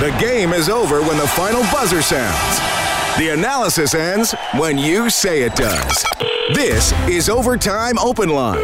The game is over when the final buzzer sounds. The analysis ends when you say it does. This is Overtime Open Line.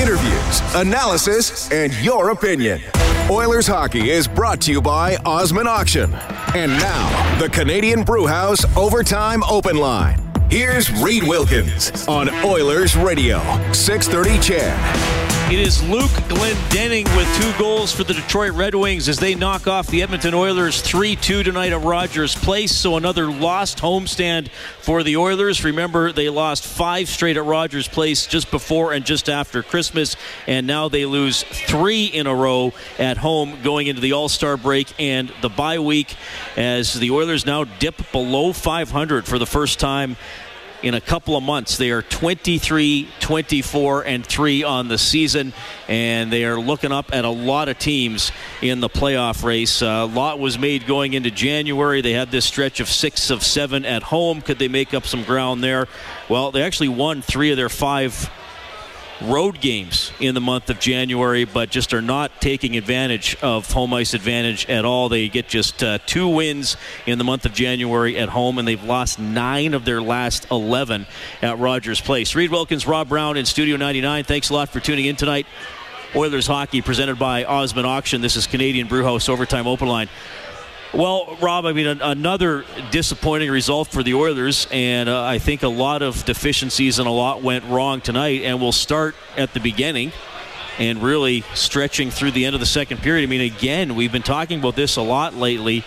Interviews, analysis, and your opinion. Oilers hockey is brought to you by Osmond Auction. And now, the Canadian Brewhouse Overtime Open Line. Here's Reed Wilkins on Oilers Radio, 630 CHED. It is Luke Glendening with two goals for the Detroit Red Wings as they knock off the Edmonton Oilers 3 2 tonight at Rogers Place. So another lost homestand for the Oilers. Remember, they lost five straight at Rogers Place just before and just after Christmas, and now they lose three in a row at home going into the All Star break and the bye week as the Oilers now dip below 500 for the first time in a couple of months. They are 23, 24, and 3 on the season, and they are looking up at a lot of teams in the playoff race. A lot was made going into January. They had this stretch of six of seven at home. Could they make up some ground there? Well, they actually won three of their five road games in the month of January, but just are not taking advantage of home ice advantage at all. They get just uh, two wins in the month of January at home, and they've lost nine of their last 11 at Rogers Place. Reed Wilkins, Rob Brown in Studio 99. Thanks a lot for tuning in tonight. Oilers hockey presented by Osmond Auction. This is Canadian Brewhouse Overtime Open Line. Well, Rob, I mean, an, another disappointing result for the Oilers, and uh, I think a lot of deficiencies and a lot went wrong tonight. And we'll start at the beginning and really stretching through the end of the second period. I mean, again, we've been talking about this a lot lately.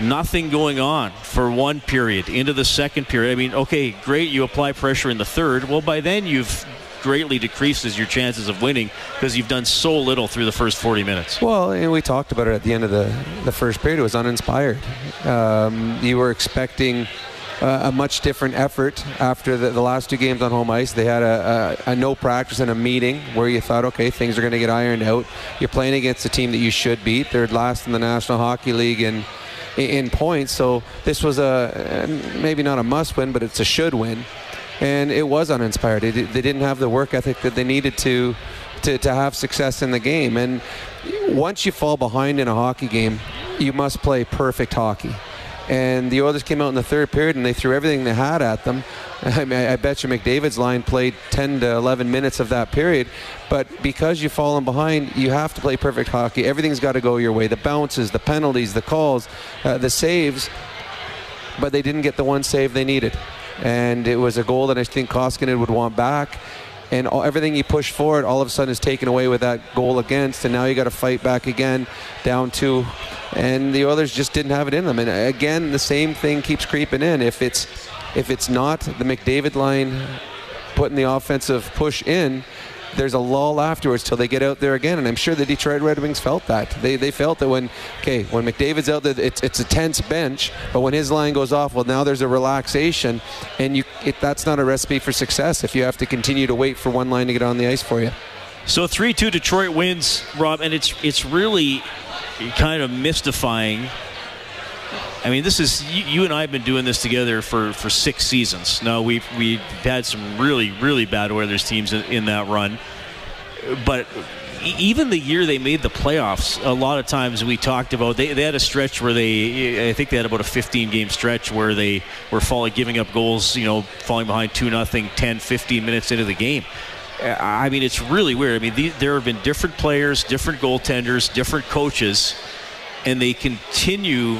Nothing going on for one period into the second period. I mean, okay, great, you apply pressure in the third. Well, by then you've greatly decreases your chances of winning because you've done so little through the first 40 minutes. Well, and we talked about it at the end of the, the first period. It was uninspired. Um, you were expecting uh, a much different effort after the, the, last two games on home ice. They had a, a, a no practice and a meeting where you thought, okay, things are going to get ironed out. You're playing against a team that you should beat. They're last in the National Hockey League in in points. So this was a maybe not a must win, but it's a should win and it was uninspired. They, they didn't have the work ethic that they needed to, to, to have success in the game. And once you fall behind in a hockey game, you must play perfect hockey. And the Oilers came out in the third period and they threw everything they had at them. I, mean, I bet you McDavid's line played 10 to 11 minutes of that period. But because you've fallen behind, you have to play perfect hockey. Everything's got to go your way the bounces, the penalties, the calls, uh, the saves. But they didn't get the one save they needed and it was a goal that I think Koskinen would want back. And all, everything he pushed forward, all of a sudden, is taken away with that goal against, and now you got to fight back again, down two, and the Oilers just didn't have it in them. And again, the same thing keeps creeping in. If it's if it's not the McDavid line putting the offensive push in, there's a lull afterwards till they get out there again. And I'm sure the Detroit Red Wings felt that. They, they felt that when, okay, when McDavid's out there, it's, it's a tense bench, but when his line goes off, well, now there's a relaxation. And you, it, that's not a recipe for success if you have to continue to wait for one line to get on the ice for you. So 3 2 Detroit wins, Rob, and it's, it's really kind of mystifying. I mean, this is you, you, and I have been doing this together for, for six seasons. Now we've we've had some really really bad Oilers teams in, in that run, but even the year they made the playoffs, a lot of times we talked about they, they had a stretch where they I think they had about a 15 game stretch where they were falling giving up goals, you know, falling behind 2 nothing 10 15 minutes into the game. I mean, it's really weird. I mean, the, there have been different players, different goaltenders, different coaches, and they continue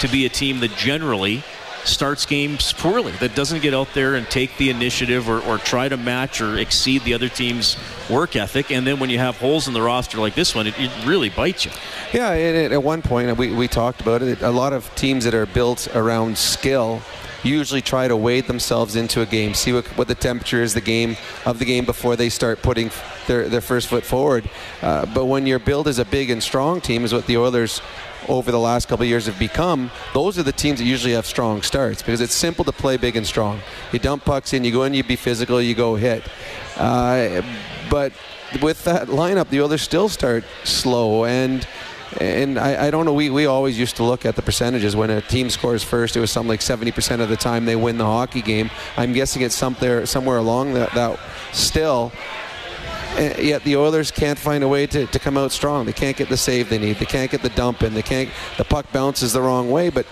to be a team that generally starts games poorly, that doesn't get out there and take the initiative or, or, try to match or exceed the other team's work ethic. And then when you have holes in the roster like this one, it, it really bites you. Yeah, at one point, we, we talked about it, a lot of teams that are built around skill usually try to wade themselves into a game, see what, what the temperature is the game of the game before they start putting their, their first foot forward. Uh, but when your build is a big and strong team, is what the Oilers over the last couple years have become, those are the teams that usually have strong starts because it's simple to play big and strong. You dump pucks in, you go in, you be physical, you go hit. Uh, but with that lineup, the others still start slow and and I, I, don't know. We, we always used to look at the percentages when a team scores first. It was something like 70% of the time they win the hockey game. I'm guessing it's somewhere somewhere along that, that still. Eh, yet the Oilers can't find a way to, to come out strong. They can't get the save they need. They can't get the dump in. They can't. The puck bounces the wrong way. But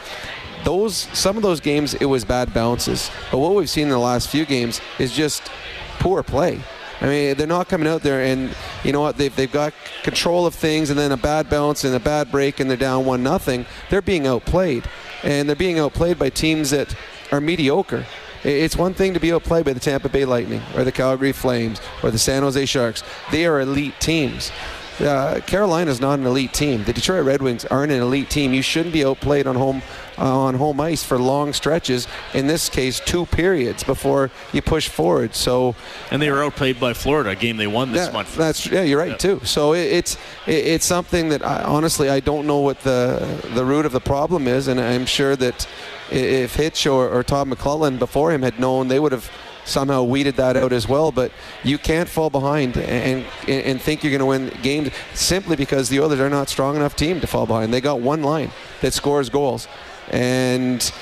those some of those games it was bad bounces. But what we've seen in the last few games is just poor play. I mean, they're not coming out there and you know what? They've, they've got control of things and then a bad bounce and a bad break and they're down one nothing. They're being outplayed, and they're being outplayed by teams that are mediocre. It's one thing to be outplayed by the Tampa Bay Lightning or the Calgary Flames or the San Jose Sharks. They are elite teams. Uh, Carolina is not an elite team. The Detroit Red Wings aren't an elite team. You shouldn't be outplayed on home uh, on home ice for long stretches. In this case, two periods before you push forward. So, and they were outplayed by Florida, a game they won this yeah, month. That's yeah, you're right too. So it, it's it, it's something that I, honestly I don't know what the the root of the problem is, and I'm sure that if Hitch or, or Todd McClellan before him had known, they would have somehow weeded that out as well. But you can't fall behind and and, and think you're going to win games simply because the Oilers are not strong enough team to fall behind. They got one line that scores goals, and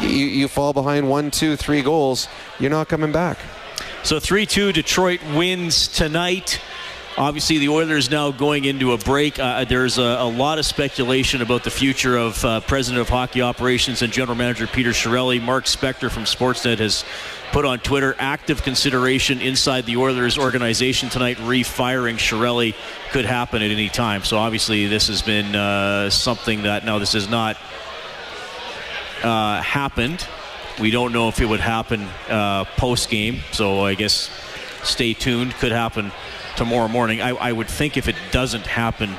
you, you fall behind one, two, three goals, you're not coming back. So 3 2 Detroit wins tonight. Obviously, the Oilers now going into a break. Uh, there's a, a, lot of speculation about the future of uh, President of Hockey Operations and General Manager Peter Chiarelli. Mark Spector from Sportsnet has put on Twitter active consideration inside the Oilers organization tonight. Refiring Chiarelli could happen at any time. So obviously, this has been uh, something that now this has not uh, happened. We don't know if it would happen uh, post game. So I guess stay tuned. Could happen tomorrow morning. I, I would think if it doesn't happen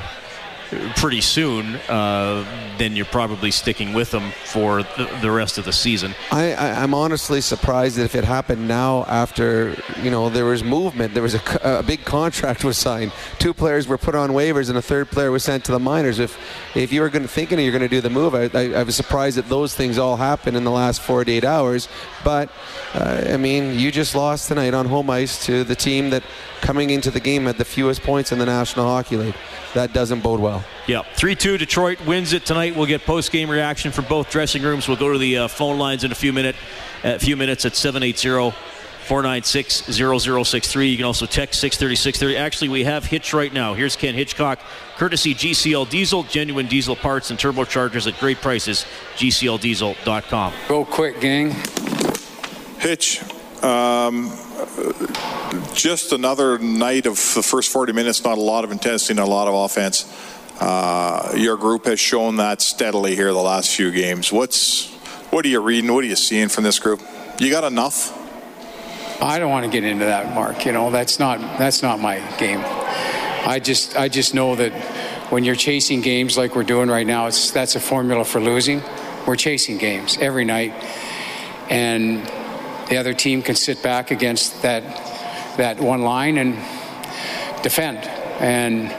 pretty soon, uh, then you're probably sticking with them for the, the rest of the season. I, am honestly surprised that if it happened now after, you know, there was movement, there was a, a, big contract was signed, two players were put on waivers, and a third player was sent to the minors. If if you were going to thinking you're going to do the move, I, I, I, was surprised that those things all happened in the last 48 hours. But uh, I mean, you just lost tonight on home ice to the team that coming into the game had the fewest points in the National Hockey League. That doesn't bode well. Yep. 3 2 Detroit wins it tonight. We'll get post game reaction from both dressing rooms. We'll go to the uh, phone lines in a few, minute, a few minutes at 780 496 0063. You can also text 630 630. Actually, we have Hitch right now. Here's Ken Hitchcock, courtesy GCL Diesel, genuine diesel parts and turbochargers at great prices. GCLDiesel.com. Go quick, gang. Hitch, um, just another night of the first 40 minutes, not a lot of intensity, not a lot of offense. Uh, your group has shown that steadily here the last few games. What's what are you reading? What are you seeing from this group? You got enough? I don't want to get into that, Mark. You know that's not that's not my game. I just I just know that when you're chasing games like we're doing right now, it's that's a formula for losing. We're chasing games every night, and the other team can sit back against that that one line and defend. And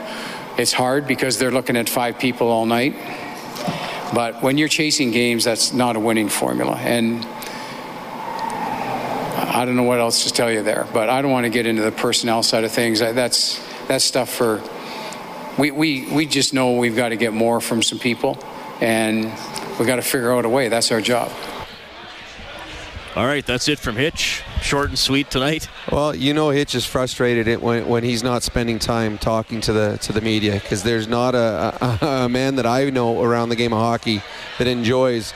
it's hard because they're looking at five people all night. But when you're chasing games, that's not a winning formula. And I don't know what else to tell you there, but I don't want to get into the personnel side of things. That's that's stuff for we we we just know we've got to get more from some people, and we've got to figure out a way. That's our job. All right, that's it from Hitch. Short and sweet tonight. Well, you know Hitch is frustrated when, when he's not spending time talking to the to the media because there's not a, a, a man that I know around the game of hockey that enjoys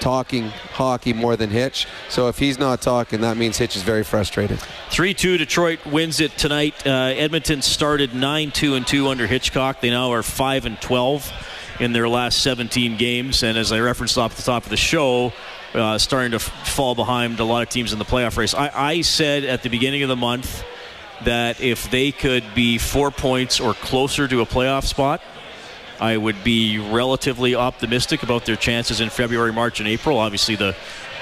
talking hockey more than Hitch. So if he's not talking, that means Hitch is very frustrated. 3 2 Detroit wins it tonight. Uh, Edmonton started 9 2 and 2 under Hitchcock. They now are 5 and 12 in their last 17 games. And as I referenced off the top of the show, uh, starting to f- fall behind a lot of teams in the playoff race. I, I said at the beginning of the month that if they could be four points or closer to a playoff spot, I would be relatively optimistic about their chances in February, March, and April. Obviously, the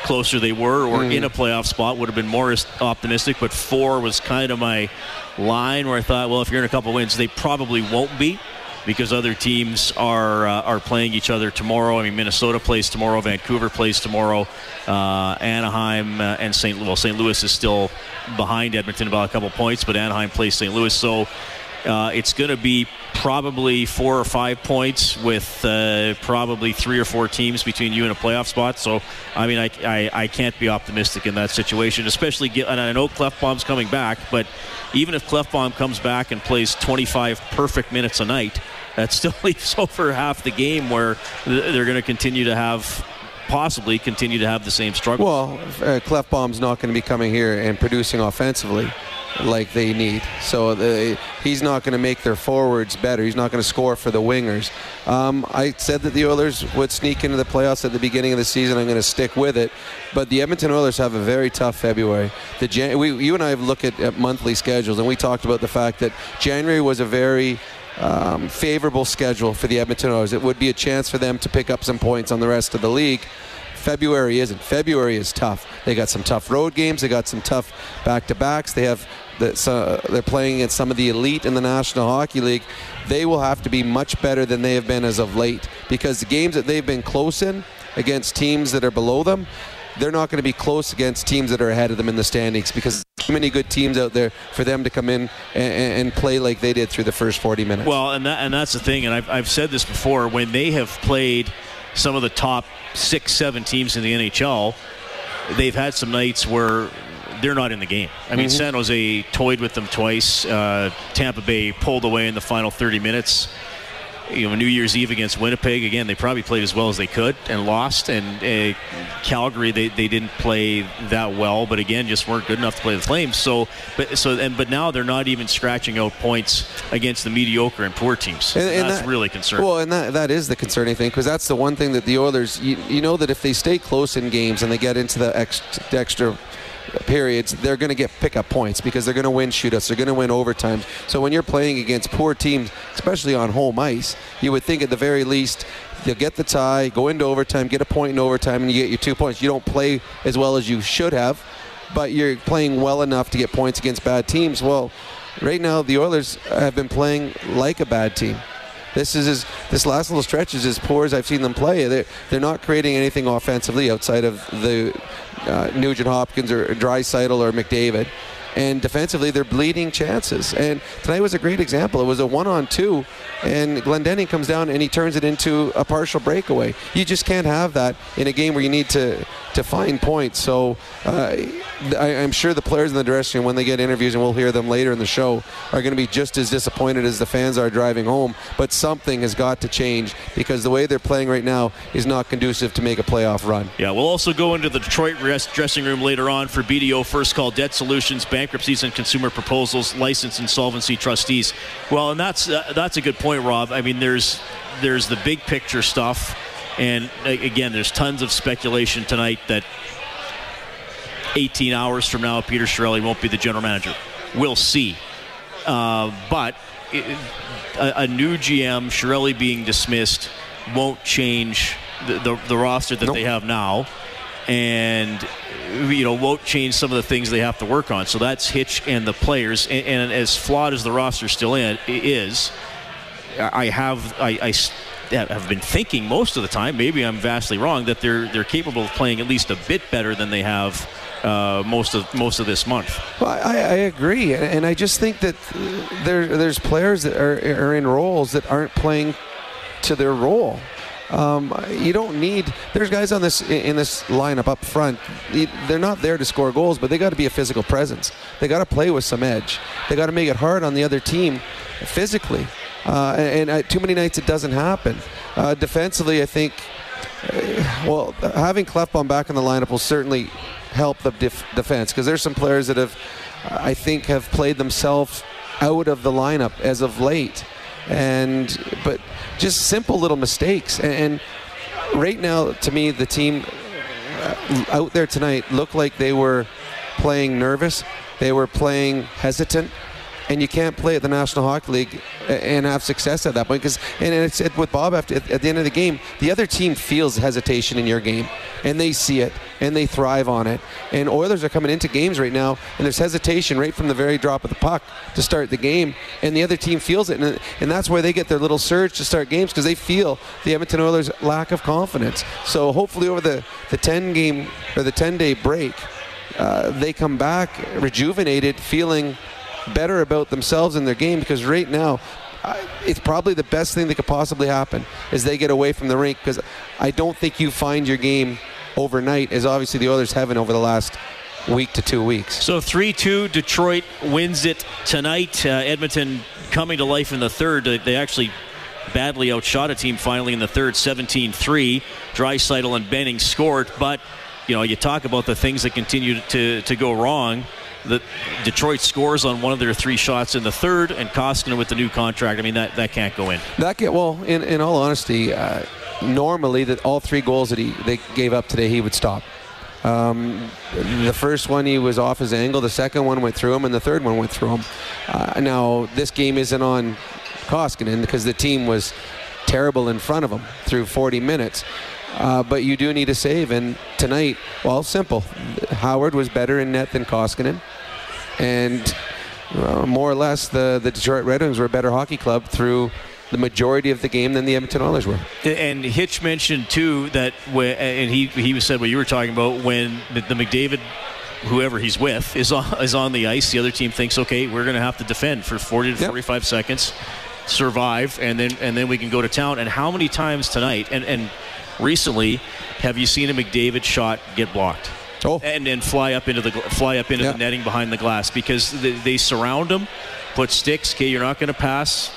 closer they were or mm. in a playoff spot. Would have been more optimistic, but four was kind of my line where I thought, well, if you're in a couple wins, they probably won't be because other teams are uh, are playing each other tomorrow. I mean, Minnesota plays tomorrow, Vancouver plays tomorrow, uh, Anaheim uh, and St. Louis. Well, St. Louis is still behind Edmonton about a couple points, but Anaheim plays St. Louis, so uh, it's going to be probably four or five points with uh, probably three or four teams between you and a playoff spot. So, I mean, I, I, I can't be optimistic in that situation, especially, get, and I know Klefbom's coming back, but even if Klefbom comes back and plays 25 perfect minutes a night, that still leaves over half the game where they're going to continue to have possibly continue to have the same struggle. Well, uh, Klefbom's not going to be coming here and producing offensively like they need. So the, he's not going to make their forwards better. He's not going to score for the wingers. Um, I said that the Oilers would sneak into the playoffs at the beginning of the season. I'm going to stick with it. But the Edmonton Oilers have a very tough February. The Jan- we, you and I have looked at, at monthly schedules, and we talked about the fact that January was a very um, favorable schedule for the Edmonton Oilers. It would be a chance for them to pick up some points on the rest of the league. February isn't. February is tough. They got some tough road games. They got some tough back-to-backs. They have they're playing against some of the elite in the National Hockey League. They will have to be much better than they have been as of late because the games that they've been close in against teams that are below them, they're not going to be close against teams that are ahead of them in the standings because many good teams out there for them to come in and, and, play like they did through the first 40 minutes. Well, and that, and that's the thing, and I've, I've said this before. When they have played some of the top six, seven teams in the NHL, they've had some nights where they're not in the game. I mean, mm-hmm. San Jose toyed with them twice. Uh, Tampa Bay pulled away in the final 30 minutes. You know, New Year's Eve against Winnipeg, again, they probably played as well as they could and lost. And uh, Calgary, they, they didn't play that well, but again, just weren't good enough to play the Flames. So, but so and but now they're not even scratching out points against the mediocre and poor teams. And, and that's that, really concerning. Well, and that that is the concerning thing because that's the one thing that the Oilers, you, you know, that if they stay close in games and they get into the extra, the extra periods, they're going to get pick up points because they're going to win shootouts. They're going to win overtime. So when you're playing against poor teams, especially on home ice, you would think at the very least you'll get the tie, go into overtime, get a point in overtime, and you get your two points. You don't play as well as you should have, but you're playing well enough to get points against bad teams. Well, right now the Oilers have been playing like a bad team. This is as, this last little stretch is as poor as I've seen them play. They're, they're not creating anything offensively outside of the uh, Nugent Hopkins or Draisaitl or McDavid. And defensively, they're bleeding chances. And tonight was a great example. It was a one-on-two, and Glendening comes down and he turns it into a partial breakaway. You just can't have that in a game where you need to to find points. So uh, I, am sure the players in the dressing room, when they get interviews, and we'll hear them later in the show, are going to be just as disappointed as the fans are driving home. But something has got to change because the way they're playing right now is not conducive to make a playoff run. Yeah, we'll also go into the Detroit dressing room later on for BDO First Call Debt Solutions, bankruptcies and consumer proposals, licensed insolvency trustees. Well, and that's uh, that's a good point, Rob. I mean, there's there's the big picture stuff and again, there's tons of speculation tonight that 18 hours from now, Peter Chiarelli won't be the general manager. We'll see. Uh, but it, a, a, new GM, Chiarelli being dismissed, won't change the, the, the roster that nope. they have now. And you know won't change some of the things they have to work on. So that's Hitch and the players. And, and as flawed as the roster still in, is, I have I, I have been thinking most of the time, maybe I'm vastly wrong, that they're they're capable of playing at least a bit better than they have uh, most of most of this month. Well, I, I agree, and I just think that there there's players that are, are in roles that aren't playing to their role. Um, you don't need. There's guys on this in this lineup up front. They're not there to score goals, but they got to be a physical presence. They got to play with some edge. They got to make it hard on the other team physically. Uh, and, uh, too many nights it doesn't happen. Uh, defensively, I think, uh, well, having Klefbom back in the lineup will certainly help the def- defense because there's some players that have, I think, have played themselves out of the lineup as of late, and but just simple little mistakes. And, right now, to me, the team out there tonight looked like they were playing nervous. They were playing hesitant and you can't play at the National Hockey League and have success at that point. Because and it's it, with Bob after, at, at the end of the game, the other team feels hesitation in your game, and they see it and they thrive on it. And Oilers are coming into games right now, and there's hesitation right from the very drop of the puck to start the game, and the other team feels it, and, and that's where they get their little surge to start games because they feel the Edmonton Oilers' lack of confidence. So hopefully over the the 10 game or the 10 day break. Uh, they come back rejuvenated, feeling better about themselves and their game because right now it's probably the best thing that could possibly happen is they get away from the rink because I don't think you find your game overnight as obviously the Oilers haven't over the last week to two weeks. So 3-2, Detroit wins it tonight. Uh, Edmonton coming to life in the third. They actually badly outshot a team finally in the third, 17-3. Draisaitl and Benning scored, but you know you talk about the things that continue to to go wrong that Detroit scores on one of their three shots in the third, and Koskinen with the new contract. I mean, that, that can't go in. That get well. In, in all honesty, uh, normally that all three goals that he they gave up today, he would stop. Um, the first one he was off his angle. The second one went through him, and the third one went through him. Uh, now this game isn't on Koskinen because the team was terrible in front of him through 40 minutes. Uh, but you do need a save. And tonight, well, simple. Howard was better in net than Koskinen. And uh, more or less, the, the Detroit Red Wings were a better hockey club through the majority of the game than the Edmonton Oilers were. And Hitch mentioned too that, when, and he he said what you were talking about when the, the McDavid whoever he's with is on, is on the ice. The other team thinks, okay, we're going to have to defend for 40 to yep. 45 seconds, survive, and then and then we can go to town. And how many times tonight? And and recently, have you seen a McDavid shot get blocked? Oh. And then fly up into the fly up into yeah. the netting behind the glass because they, they surround him, put sticks. Okay, you're not going to pass.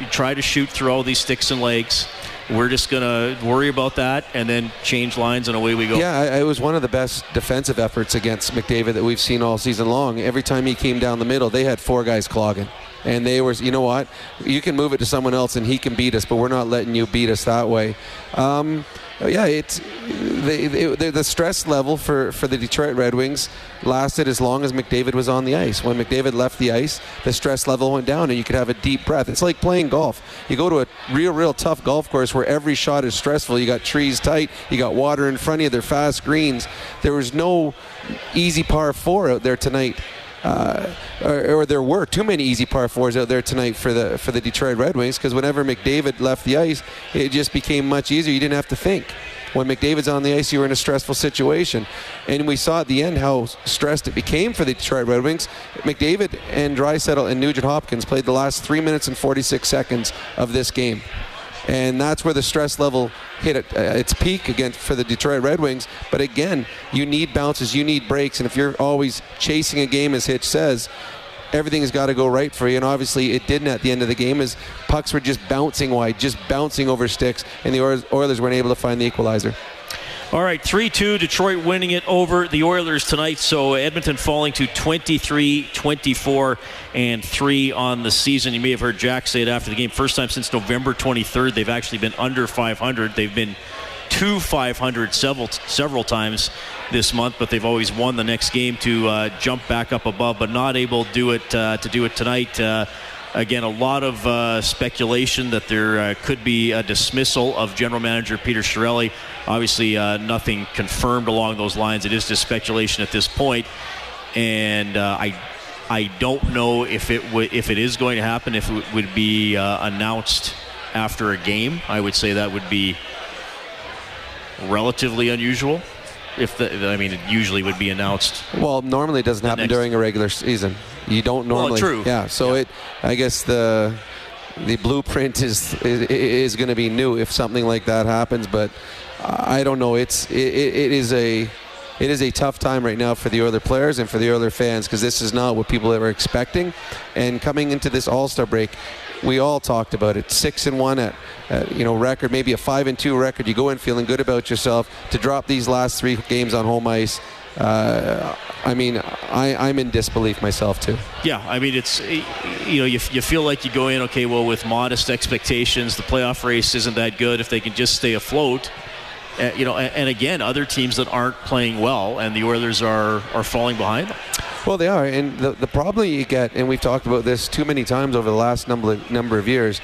You try to shoot through all these sticks and legs. We're just going to worry about that and then change lines and away we go. Yeah, it was one of the best defensive efforts against McDavid that we've seen all season long. Every time he came down the middle, they had four guys clogging and they were, you know what, you can move it to someone else and he can beat us, but we're not letting you beat us that way. Um, yeah, it's the stress level for, for the Detroit Red Wings lasted as long as McDavid was on the ice. When McDavid left the ice, the stress level went down, and you could have a deep breath. It's like playing golf. You go to a real, real tough golf course where every shot is stressful. You got trees tight, you got water in front of you. They're fast greens. There was no easy par four out there tonight uh, or, or, there were too many easy par fours out there tonight for the for the Detroit Red Wings because whenever McDavid left the ice, it just became much easier. You didn't have to think. When McDavid's on the ice, you were in a stressful situation, and we saw at the end how stressed it became for the Detroit Red Wings. McDavid and Draisaitl and Nugent Hopkins played the last three minutes and 46 seconds of this game and that's where the stress level hit uh, its peak again for the Detroit Red Wings. But again, you need bounces, you need breaks, and if you're always chasing a game, as Hitch says, everything has got to go right for you. And obviously, it didn't at the end of the game, as pucks were just bouncing wide, just bouncing over sticks, and the Oilers weren't able to find the equalizer. All right, 3 2, Detroit winning it over the Oilers tonight. So Edmonton falling to 23, 24, and 3 on the season. You may have heard Jack say it after the game. First time since November 23rd, they've actually been under 500. They've been to 500 several several times this month, but they've always won the next game to uh, jump back up above, but not able to do it uh, to do it tonight. Uh, Again, a lot of uh, speculation that there uh, could be a dismissal of general manager Peter Chiarelli. Obviously, uh, nothing confirmed along those lines. It is just speculation at this point, and uh, I. I don't know if it would if it is going to happen. If it would be uh, announced after a game, I would say that would be relatively unusual if the I mean it usually would be announced. Well, normally it doesn't happen during a regular season. You don't normally. Well, true. Yeah. So yeah. it, I guess the the blueprint is is, is going to be new if something like that happens. But I don't know. It's it, it is a it is a tough time right now for the other players and for the other fans because this is not what people were expecting. And coming into this All Star break, we all talked about it. Six and one at, at, you know record, maybe a five and two record. You go in feeling good about yourself. To drop these last three games on home ice, uh, I mean, I, I'm in disbelief myself too. Yeah, I mean, it's you know, you, you feel like you go in okay, well, with modest expectations, the playoff race isn't that good. If they can just stay afloat, uh, you know, and, and, again, other teams that aren't playing well, and the Oilers are are falling behind them. Well, they are, and the, the problem you get, and we've talked about this too many times over the last number of, number of years,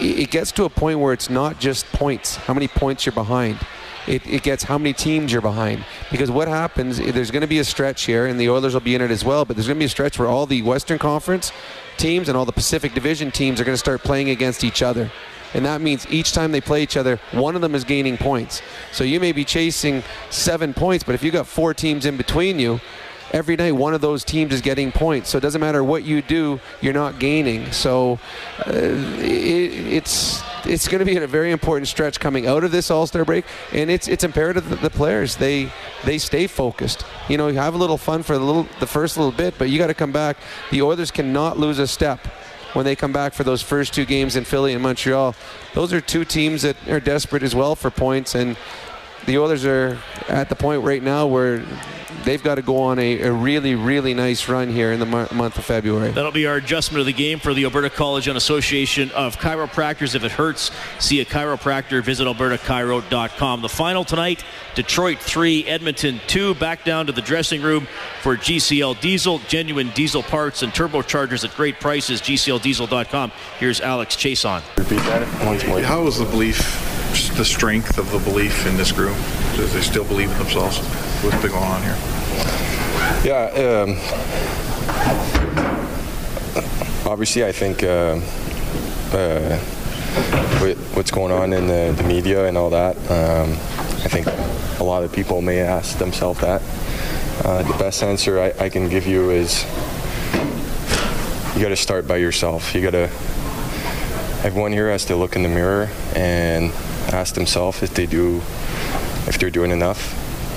it gets to a point where it's not just points, how many points you're behind. It, it, gets how many teams you're behind. Because what happens, there's going to be a stretch here, and the Oilers will be in it as well, but there's going to be a stretch where all the Western Conference teams and all the Pacific Division teams are going to start playing against each other. And that means each time they play each other, one of them is gaining points. So you may be chasing seven points, but if you've got four teams in between you, every night one of those teams is getting points. So it doesn't matter what you do, you're not gaining. So uh, it, it's it's going to be a very important stretch coming out of this All-Star break, and it's it's imperative that the players they they stay focused. You know, you have a little fun for the little the first little bit, but you got to come back. The Oilers cannot lose a step when they come back for those first two games in Philly and Montreal. Those are two teams that are desperate as well for points, and the Oilers are at the point right now where they've got to go on a, a really, really nice run here in the mar- month of February. That'll be our adjustment of the game for the Alberta College and Association of Chiropractors. If it hurts, see a chiropractor. Visit albertachiro.com. The final tonight Detroit 3, Edmonton 2. Back down to the dressing room for GCL Diesel. Genuine diesel parts and turbochargers at great prices. GCLDiesel.com. Here's Alex Chiasson. Repeat that once more. How is the belief, just the strength of the belief in this group? Do they still believe in themselves? What's been going on here? Yeah, um, obviously, I think uh, uh, what's going on in the, the, media and all that, um, I think a lot of people may ask themselves that. Uh, the best answer I, I, can give you is you got to start by yourself. You got to. Everyone here has to look in the mirror and ask themselves if they do, if they're doing enough,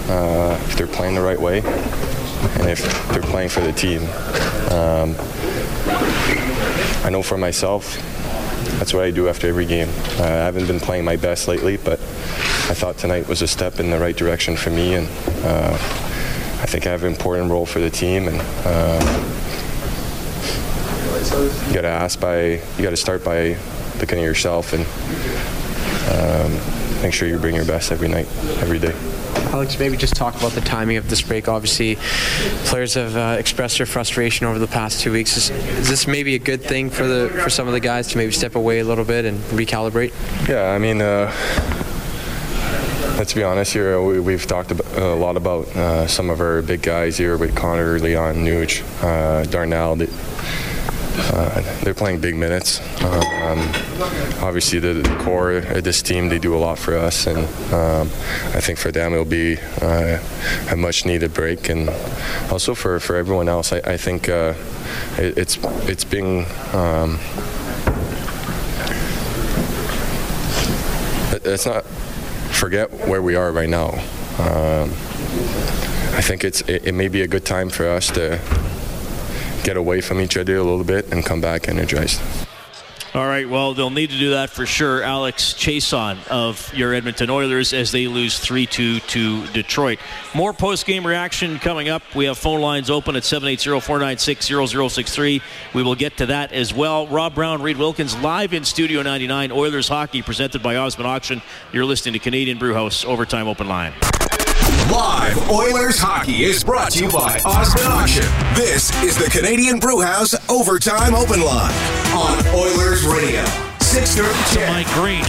uh, if they're playing the right way, and if they're playing for the team. Um, I know for myself, that's what I do after every game. Uh, I haven't been playing my best lately, but I thought tonight was a step in the right direction for me, and uh, I think I have an important role for the team. And uh, you got to ask by, you got to start by looking at yourself and um, make sure you bring your best every night, every day. Alex, maybe just talk about the timing of this break. Obviously, players have uh, expressed their frustration over the past two weeks. Is, is, this maybe a good thing for the for some of the guys to maybe step away a little bit and recalibrate? Yeah, I mean. Uh, let's be honest here. We, have talked about, a lot about uh, some of our big guys here with Connor, Leon, Nuge, uh, Darnell. Uh, they're playing big minutes. Um, obviously, the, the, core of this team, they do a lot for us, and um, I think for them it'll be uh, a much-needed break, and also for, for everyone else. I, I think uh, it, it's it's been. Um, let's not forget where we are right now. Um, I think it's it, it may be a good time for us to get away from each other a little bit and come back energized. All right, well, they'll need to do that for sure. Alex Chiasson of your Edmonton Oilers as they lose 3 2 to Detroit. More post game reaction coming up. We have phone lines open at 780 496 0063. We will get to that as well. Rob Brown, Reed Wilkins, live in Studio 99. Oilers hockey presented by Osmond Auction. You're listening to Canadian Brewhouse Overtime Open Line. Live Oilers hockey is brought to you by Osmond Auction. This is the Canadian Brewhouse Overtime Open Line on Oilers Radio. 630 to Mike Green.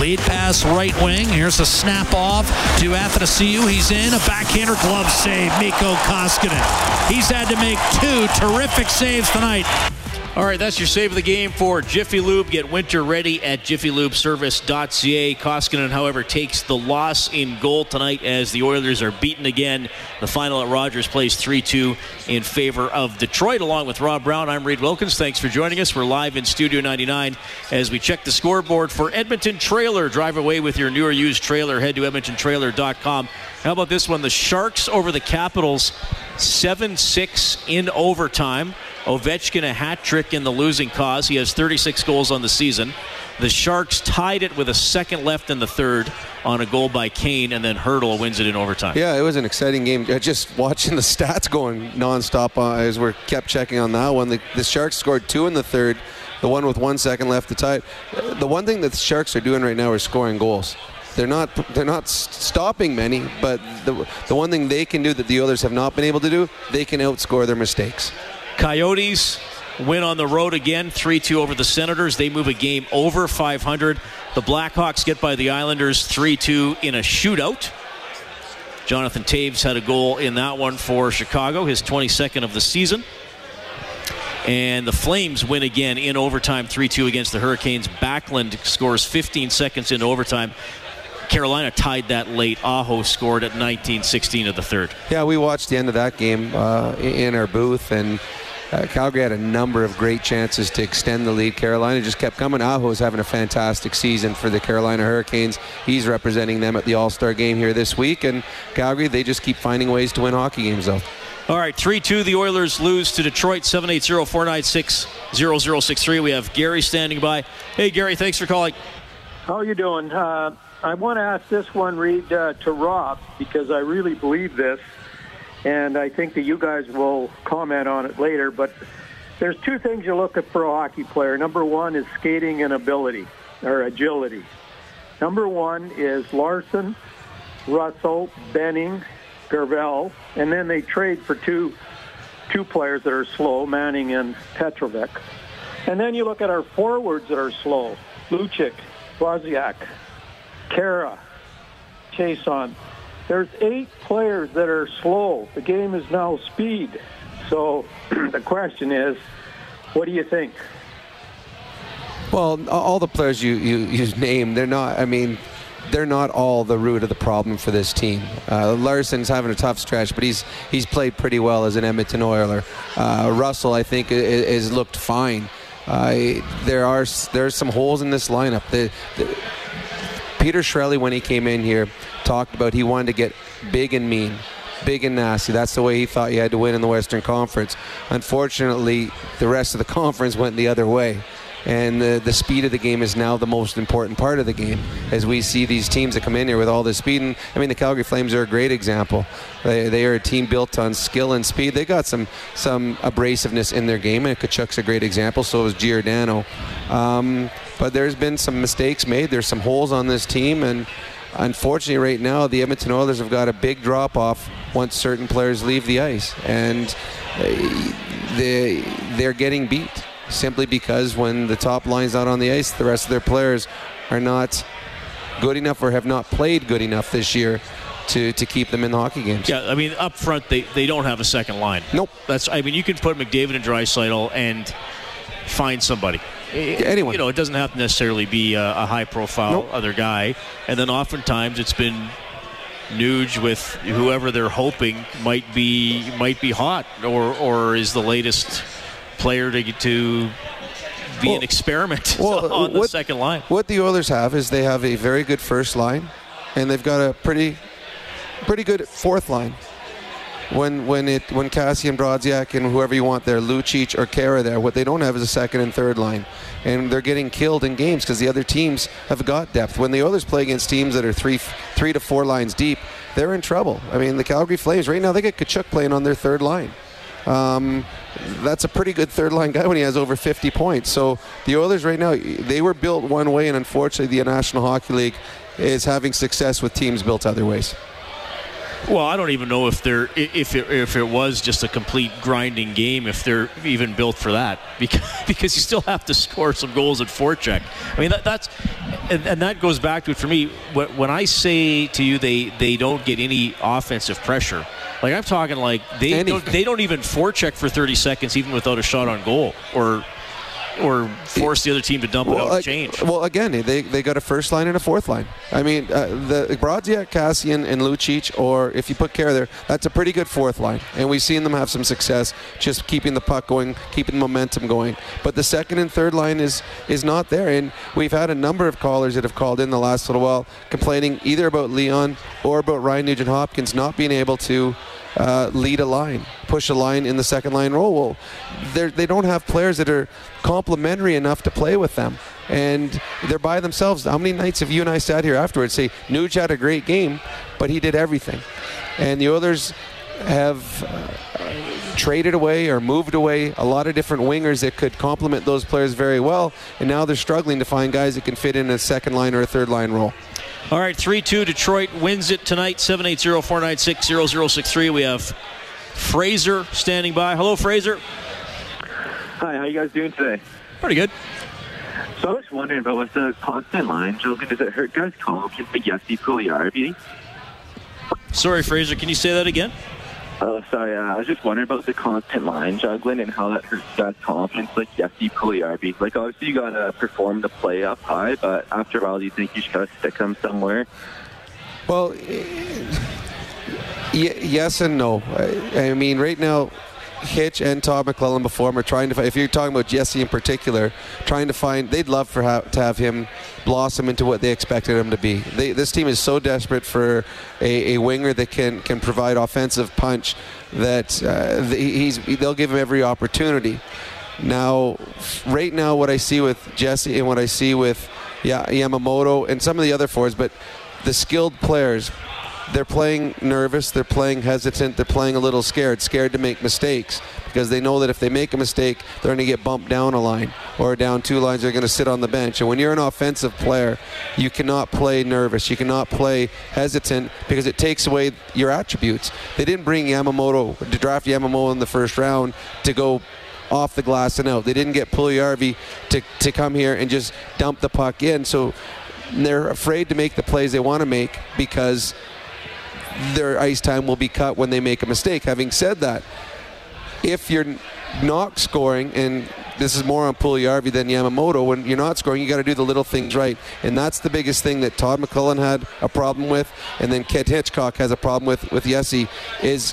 Lead pass right wing. Here's a snap off to Athanasiou. He's in. A backhander glove save. Mikko Koskinen. He's had to make two terrific saves tonight. All right, that's your save of the game for Jiffy Lube. Get winter ready at jiffylubeservice.ca. Koskinen, however, takes the loss in goal tonight as the Oilers are beaten again. The final at Rogers Place 3 2 in favor of Detroit. Along with Rob Brown, I'm Reed Wilkins. Thanks for joining us. We're live in Studio 99 as we check the scoreboard for Edmonton Trailer. Drive away with your newer used trailer. Head to edmontontrailer.com. How about this one? The Sharks over the Capitals 7 6 in overtime. Ovechkin a hat trick in the losing cause. He has 36 goals on the season. The Sharks tied it with a second left in the third on a goal by Kane, and then Hertl wins it in overtime. Yeah, it was an exciting game. Just watching the stats going nonstop uh, as we kept checking on that one. The, the, Sharks scored two in the third, the one with one second left to tie. The one thing that the Sharks are doing right now is scoring goals. They're not they're not stopping many, but the the one thing they can do that the others have not been able to do, they can outscore their mistakes. Coyotes win on the road again, 3 2 over the Senators. They move a game over 500. The Blackhawks get by the Islanders 3 2 in a shootout. Jonathan Toews had a goal in that one for Chicago, his 22nd of the season. And the Flames win again in overtime 3 2 against the Hurricanes. Backlund scores 15 seconds into overtime. Carolina tied that late. Aho scored at 19-16 of the third. Yeah, we watched the end of that game uh, in our booth, and uh, Calgary had a number of great chances to extend the lead. Carolina just kept coming. Aho is having a fantastic season for the Carolina Hurricanes. He's representing them at the All Star game here this week, and Calgary they just keep finding ways to win hockey games though. All right, 3 2. The Oilers lose to Detroit, 780 496 0063. We have Gary standing by. Hey, Gary, thanks for calling. How are you doing? Uh, I want to ask this one, Reed, uh, to Rob, because I really believe this, and I think that you guys will comment on it later. But there's two things you look at for a hockey player. Number one is skating and ability, or agility. Number one is Larsson, Russell, Benning, Gravel, and then they trade for two two players that are slow, Manning and Petrovic. And then you look at our forwards that are slow, Lucic, Wozniak, Khaira, Chiasson. There's eight players that are slow. The game is now speed. So the question is, what do you think? Well, all the players you, you, you name, they're not, I mean, they're not all the root of the problem for this team. Uh, Larsson's having a tough stretch, but he's he's played pretty well as an Edmonton Oiler. Uh, Russell, I think, has looked fine. Uh, there are there's some holes in this lineup. The, the, Peter Chiarelli, when he came in here, talked about he wanted to get big and mean, big and nasty. That's the way he thought you had to win in the Western Conference. Unfortunately, the rest of the conference went the other way and the, the speed of the game is now the most important part of the game as we see these teams that come in here with all this speed. And I mean, the Calgary Flames are a great example. They, they are a team built on skill and speed. They got some some abrasiveness in their game, and Tkachuk's a great example. So is Giordano. Um, but there's been some mistakes made. There's some holes on this team, and unfortunately, right now, the Edmonton Oilers have got a big drop off once certain players leave the ice, and uh, they they're getting beat simply because when the top line's out on the ice, the rest of their players are not good enough or have not played good enough this year to, to keep them in the hockey games. Yeah, I mean, up front, they, they don't have a second line. Nope. That's I mean, you can put McDavid and Draisaitl and find somebody. Anyone. You know, it doesn't have to necessarily be a, a high-profile nope. other guy. And then oftentimes it's been Nuge with whoever they're hoping might be might be hot or or is the latest player to to be well, an experiment well, on the what, second line. What the Oilers have is they have a very good first line, and they've got a pretty pretty good fourth line. When when it when Kassian Brodziak and whoever you want there, Lucic or Khaira there, what they don't have is a second and third line, and they're getting killed in games because the other teams have got depth. When the Oilers play against teams that are three three to four lines deep, they're in trouble. I mean, the Calgary Flames right now they get Tkachuk playing on their third line. Um, that's a pretty good third line guy when he has over 50 points. So the Oilers right now, they were built one way, and unfortunately, the National Hockey League is having success with teams built other ways. Well, I don't even know if they're if it, if it was just a complete grinding game, if they're even built for that, because because you still have to score some goals at forecheck. I mean that, that's and, and, that goes back to it for me. When I say to you they they don't get any offensive pressure, like I'm talking like they don't, they don't even forecheck for 30 seconds even without a shot on goal or or force the other team to dump well, it out and change. Well, again, they, they got a first line and a fourth line. I mean, uh, the Brodziak, Kassian, and Lucic, or if you put Khaira there, that's a pretty good fourth line. And we've seen them have some success just keeping the puck going, keeping the momentum going. But the second and third line is is not there. And we've had a number of callers that have called in the last little while complaining either about Leon or about Ryan Nugent Hopkins not being able to uh, lead a line, push a line in the second line role. Well, they don't have players that are complementary enough to play with them. And they're by themselves. How many nights have you and I sat here afterwards say, Nuge had a great game, but he did everything? And the others have uh, traded away or moved away a lot of different wingers that could complement those players very well. And now they're struggling to find guys that can fit in a second line or a third line role. All right, 3 2. Detroit wins it tonight, 780 496 0063. We have Fraser standing by. Hello, Fraser. Hi, how you guys doing today? Pretty good. So I was wondering about with the constant line joking, does it hurt guys' confidence to Jesse Puljujarvi? Sorry, Fraser, can you say that again? Oh, sorry. Uh, I was just wondering about the constant line juggling and how that hurts guys' confidence, like Jesse Puljujarvi. Like, obviously, you got to perform the play up high, but after a while, do you think you just got to stick them somewhere? Well, y- yes and no. I, I mean, right now, Hitch and Todd McLellan before him are trying to. Find, if you're talking about Jesse in particular, trying to find, they'd love for ha- to have him blossom into what they expected him to be. They, this team is so desperate for a, a winger that can can provide offensive punch that uh, he's they'll give him every opportunity. Now, right now, what I see with Jesse and what I see with yeah, Yamamoto and some of the other fours, but the skilled players, they're playing nervous, they're playing hesitant, they're playing a little scared, scared to make mistakes because they know that if they make a mistake, they're going to get bumped down a line or down two lines, they're going to sit on the bench. And when you're an offensive player, you cannot play nervous, you cannot play hesitant because it takes away your attributes. They didn't bring Yamamoto to draft Yamamoto in the first round to go off the glass and out. They didn't get Puljujarvi to, to come here and just dump the puck in. So they're afraid to make the plays they want to make because their ice time will be cut when they make a mistake. Having said that, if you're not scoring, and this is more on Puljujarvi than Yamamoto, when you're not scoring, you got to do the little things right. And that's the biggest thing that Todd McLellan had a problem with, and then Ken Hitchcock has a problem with, with Yessi, is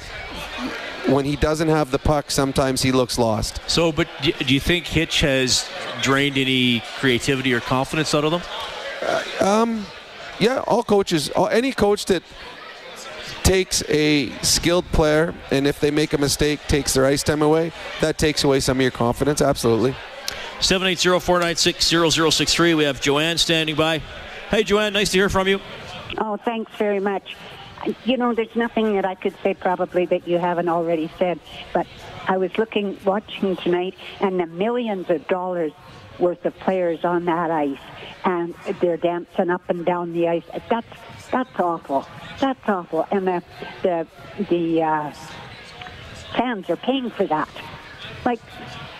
when he doesn't have the puck, sometimes he looks lost. So, but do you think Hitch has drained any creativity or confidence out of them? Um, yeah, all coaches, all, any coach that takes a skilled player and if they make a mistake, takes their ice time away, that takes away some of your confidence. Absolutely. 780-496-0063. We have Joanne standing by. Hey, Joanne, nice to hear from you. Oh, thanks very much. You know, there's nothing that I could say probably that you haven't already said, but I was looking, watching tonight, and the millions of dollars worth of players on that ice, and they're dancing up and down the ice. That's that's awful. That's awful, and the the the uh, fans are paying for that. Like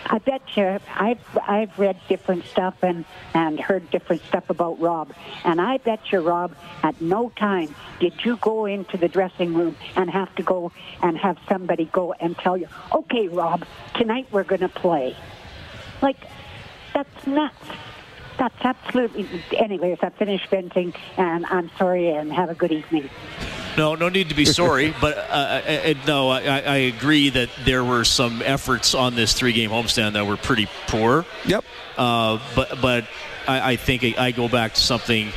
I bet you I've I've read different stuff and and heard different stuff about Rob, and I bet you Rob at no time did you go into the dressing room and have to go and have somebody go and tell you, okay, Rob, tonight we're going to play. Like that's nuts. That's absolutely. Anyways, I finished venting, and I'm sorry, and have a good evening. No, no need to be sorry, but uh, uh, no, I, I agree that there were some efforts on this three-game homestand that were pretty poor. Yep. Uh, but but I, I think I go back to something.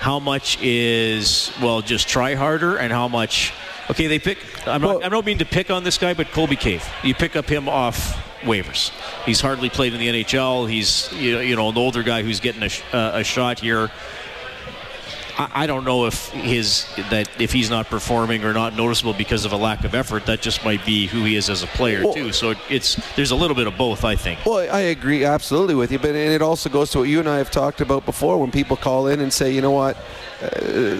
How much is well just try harder, and how much? Okay, they pick. I'm not. I don't mean to pick on this guy, but Colby Cave. You pick up him off waivers. He's hardly played in the NHL. He's you know, you know an older guy who's getting a, sh- uh, a shot here. I, I don't know if his that if he's not performing or not noticeable because of a lack of effort. That just might be who he is as a player Well- too. So it's there's a little bit of both, I think. Well, I agree absolutely with you, but and it also goes to what you and I have talked about before. When people call in and say, you know what, uh,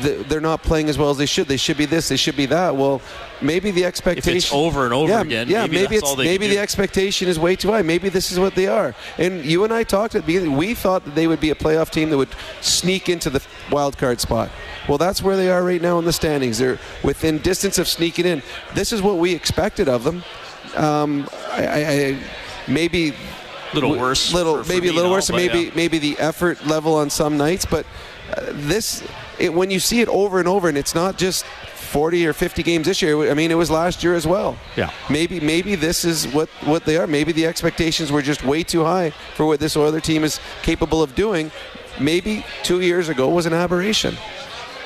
they're not playing as well as they should. They should be this. They should be that. Well, maybe the expectation over and over yeah, again, Yeah, maybe maybe, that's it's maybe the expectation is way too high. Maybe this is what they are. And you and I talked at the beginning. We thought that they would be a playoff team that would sneak into the wild card spot. Well, that's where they are right now in the standings. They're within distance of sneaking in. This is what we expected of them. Um, I, I, I maybe Little worse little for- for maybe a little worse, maybe yeah. maybe the effort level on some nights. But uh, this, it, when you see it over and over, and it's not just 40 or 50 games this year. I mean, it was last year as well. Yeah. Maybe maybe this is what what they are. Maybe the expectations were just way too high for what this Oiler team is capable of doing. Maybe two years ago was an aberration,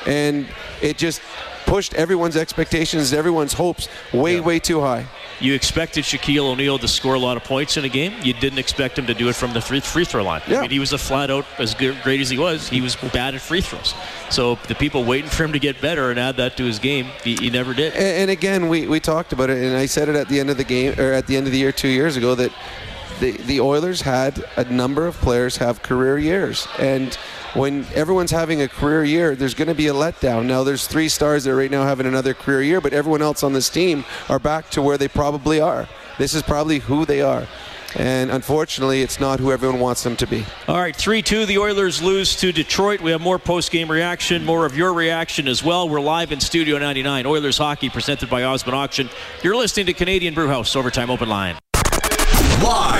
and it just pushed everyone's expectations, everyone's hopes way way too high. You expected Shaquille O'Neal to score a lot of points in a game. You didn't expect him to do it from the free, free throw line. I mean, he was a flat out, as great as he was, he was bad at free throws. So the people waiting for him to get better and add that to his game, he, he never did. And, and again, we, we talked about it, and I said it at the end of the game or at the end of the year two years ago that the the Oilers had a number of players have career years, and when everyone's having a career year, there's going to be a letdown. Now, there's three stars that are right now having another career year, but everyone else on this team are back to where they probably are. This is probably who they are. And unfortunately, it's not who everyone wants them to be. All right, 3 2. The Oilers lose to Detroit. We have more post game reaction, more of your reaction as well. We're live in Studio 99. Oilers hockey presented by Osmond Auction. You're listening to Canadian Brewhouse Overtime Open Line.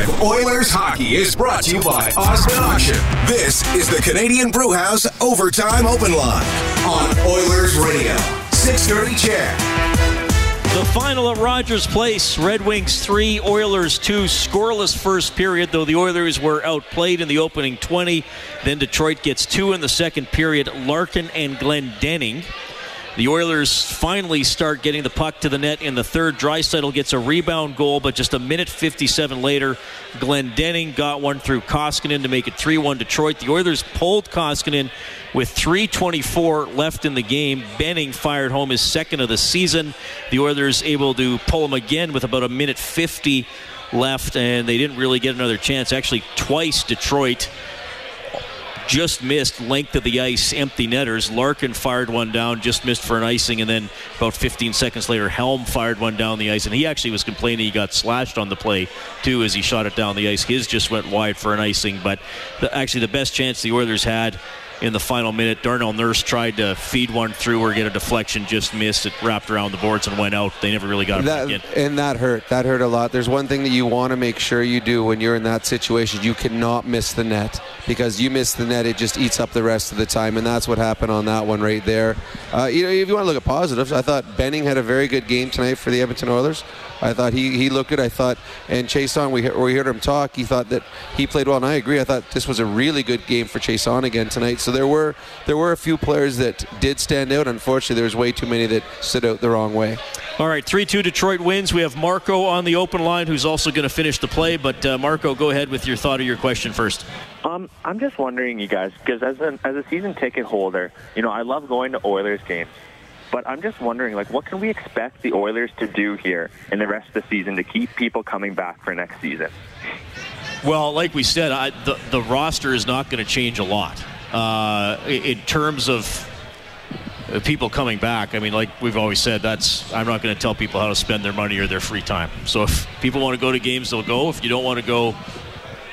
Live Oilers hockey is brought to you by Osmond Auction. This is the Canadian Brewhouse Overtime Open Line on Oilers Radio. 630 CHED. The final at Rogers Place Red Wings 3, Oilers 2. Scoreless first period, though the Oilers were outplayed in the opening 20. Then Detroit gets two in the second period. Larkin and Glendening the Oilers finally start getting the puck to the net in the third. Draisaitl gets a rebound goal, but just a minute 57 later, Glendening got one through Koskinen to make it 3-1 Detroit. The Oilers pulled Koskinen with 3.24 left in the game. Benning fired home his second of the season. The Oilers able to pull him again with about a minute 50 left, and they didn't really get another chance. Actually, twice Detroit just missed length of the ice empty netters. Larkin fired one down, just missed for an icing, and then about 15 seconds later, Helm fired one down the ice, and he actually was complaining he got slashed on the play too as he shot it down the ice. His just went wide for an icing, but the, actually the best chance the Oilers had in the final minute. Darnell Nurse tried to feed one through or get a deflection, just missed it, wrapped around the boards and went out. They never really got it that, back in. And that hurt. That hurt a lot. There's one thing that you want to make sure you do when you're in that situation. You cannot miss the net because you miss the net, it just eats up the rest of the time, and that's what happened on that one right there. Uh, you know, if you want to look at positives, I thought Benning had a very good game tonight for the Edmonton Oilers. I thought he, he looked good. I thought, and Chiasson, we, we heard him talk. He thought that he played well, and I agree. I thought this was a really good game for Chiasson again tonight. So there were there were a few players that did stand out. Unfortunately, there was way too many that stood out the wrong way. All right, 3 2 Detroit wins. We have Marco on the open line who's also going to finish the play. But uh, Marco, go ahead with your thought or your question first. Um, I'm just wondering, you guys, because as, an, as a season ticket holder, you know, I love going to Oilers games. But I'm just wondering, like, what can we expect the Oilers to do here in the rest of the season to keep people coming back for next season? Well, like we said, I, the, the roster is not going to change a lot uh, in terms of people coming back. I mean, like we've always said, that's I'm not going to tell people how to spend their money or their free time. So if people want to go to games, they'll go. If you don't want to go,